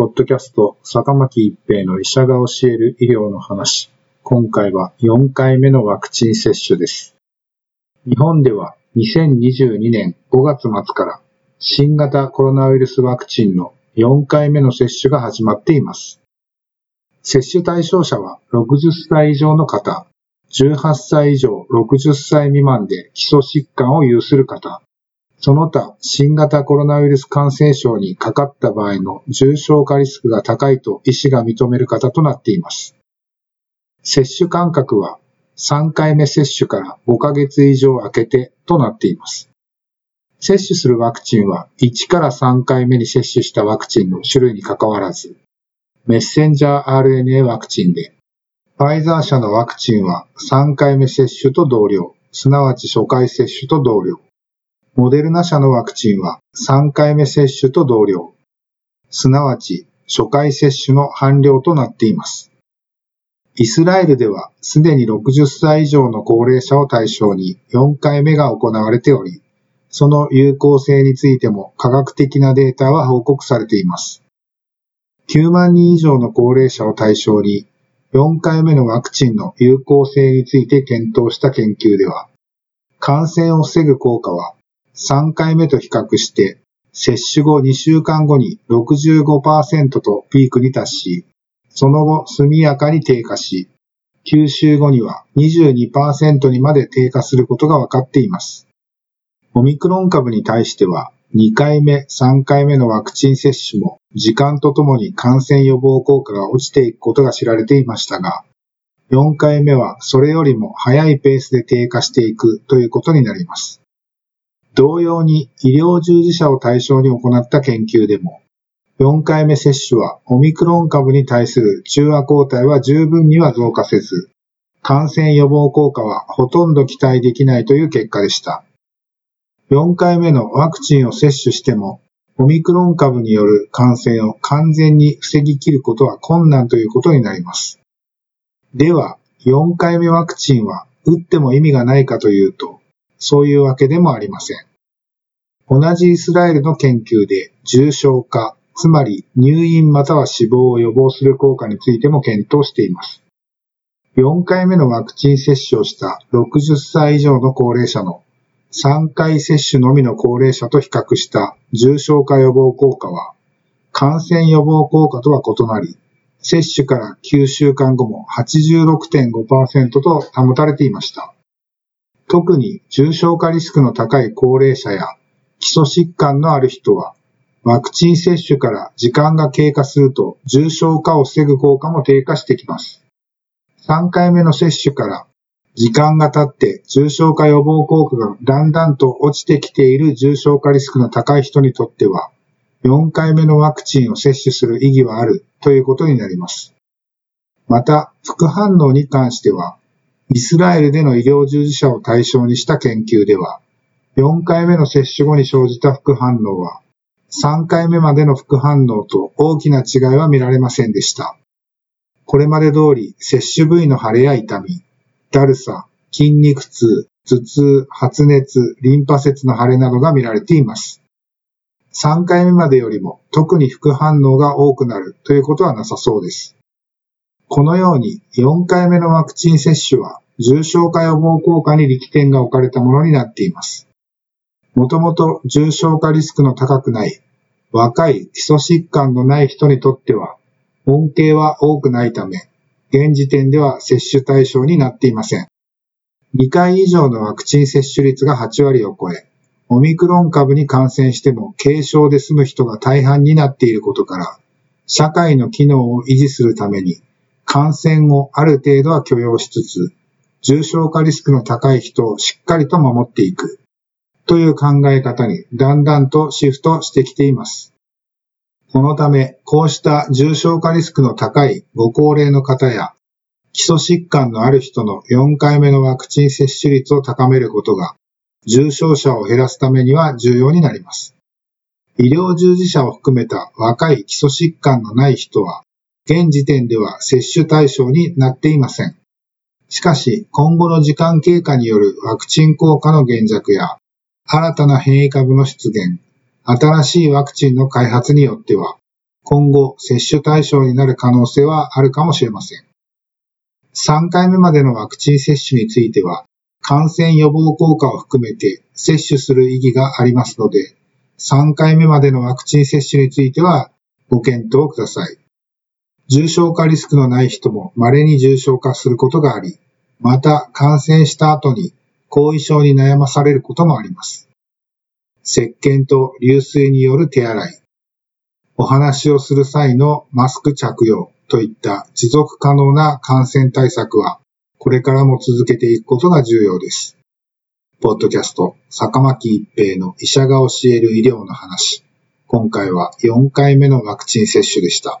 ポッドキャスト、坂巻一平の医者が教える医療の話。今回は4回目のワクチン接種です。日本では2022年5月末から新型コロナウイルスワクチンの4回目の接種が始まっています。接種対象者は60歳以上の方、18歳以上60歳未満で基礎疾患を有する方、その他、新型コロナウイルス感染症にかかった場合の重症化リスクが高いと医師が認める方となっています。接種間隔は3回目接種から5ヶ月以上空けてとなっています。接種するワクチンは1から3回目に接種したワクチンの種類にかかわらず、メッセンジャー RNA ワクチンで、ファイザー社のワクチンは3回目接種と同量、すなわち初回接種と同量。モデルナ社のワクチンは3回目接種と同量、すなわち初回接種の半量となっています。イスラエルではすでに60歳以上の高齢者を対象に4回目が行われており、その有効性についても科学的なデータは報告されています。9万人以上の高齢者を対象に4回目のワクチンの有効性について検討した研究では、感染を防ぐ効果は3回目と比較して、接種後2週間後に65%とピークに達し、その後速やかに低下し、9週後には22%にまで低下することが分かっています。オミクロン株に対しては、2回目、3回目のワクチン接種も時間とともに感染予防効果が落ちていくことが知られていましたが、4回目はそれよりも早いペースで低下していくということになります。同様に医療従事者を対象に行った研究でも、4回目接種はオミクロン株に対する中和抗体は十分には増加せず、感染予防効果はほとんど期待できないという結果でした。4回目のワクチンを接種しても、オミクロン株による感染を完全に防ぎ切ることは困難ということになります。では、4回目ワクチンは打っても意味がないかというと、そういうわけでもありません。同じイスラエルの研究で重症化、つまり入院または死亡を予防する効果についても検討しています。4回目のワクチン接種をした60歳以上の高齢者の3回接種のみの高齢者と比較した重症化予防効果は、感染予防効果とは異なり、接種から9週間後も86.5%と保たれていました。特に重症化リスクの高い高齢者や基礎疾患のある人は、ワクチン接種から時間が経過すると重症化を防ぐ効果も低下してきます。3回目の接種から時間が経って重症化予防効果がだんだんと落ちてきている重症化リスクの高い人にとっては、4回目のワクチンを接種する意義はあるということになります。また、副反応に関しては、イスラエルでの医療従事者を対象にした研究では、4回目の接種後に生じた副反応は、3回目までの副反応と大きな違いは見られませんでした。これまで通り接種部位の腫れや痛み、だるさ、筋肉痛、頭痛、発熱、リンパ節の腫れなどが見られています。3回目までよりも特に副反応が多くなるということはなさそうです。このように4回目のワクチン接種は重症化予防効果に力点が置かれたものになっています。もともと重症化リスクの高くない若い基礎疾患のない人にとっては恩恵は多くないため、現時点では接種対象になっていません。2回以上のワクチン接種率が8割を超え、オミクロン株に感染しても軽症で済む人が大半になっていることから、社会の機能を維持するために、感染をある程度は許容しつつ、重症化リスクの高い人をしっかりと守っていく、という考え方にだんだんとシフトしてきています。このため、こうした重症化リスクの高いご高齢の方や、基礎疾患のある人の4回目のワクチン接種率を高めることが、重症者を減らすためには重要になります。医療従事者を含めた若い基礎疾患のない人は、現時点では接種対象になっていません。しかし、今後の時間経過によるワクチン効果の減弱や、新たな変異株の出現、新しいワクチンの開発によっては、今後接種対象になる可能性はあるかもしれません。3回目までのワクチン接種については、感染予防効果を含めて接種する意義がありますので、3回目までのワクチン接種についてはご検討ください。重症化リスクのない人も稀に重症化することがあり、また感染した後に後遺症に悩まされることもあります。石鹸と流水による手洗い、お話をする際のマスク着用といった持続可能な感染対策はこれからも続けていくことが重要です。ポッドキャスト、坂巻一平の医者が教える医療の話。今回は4回目のワクチン接種でした。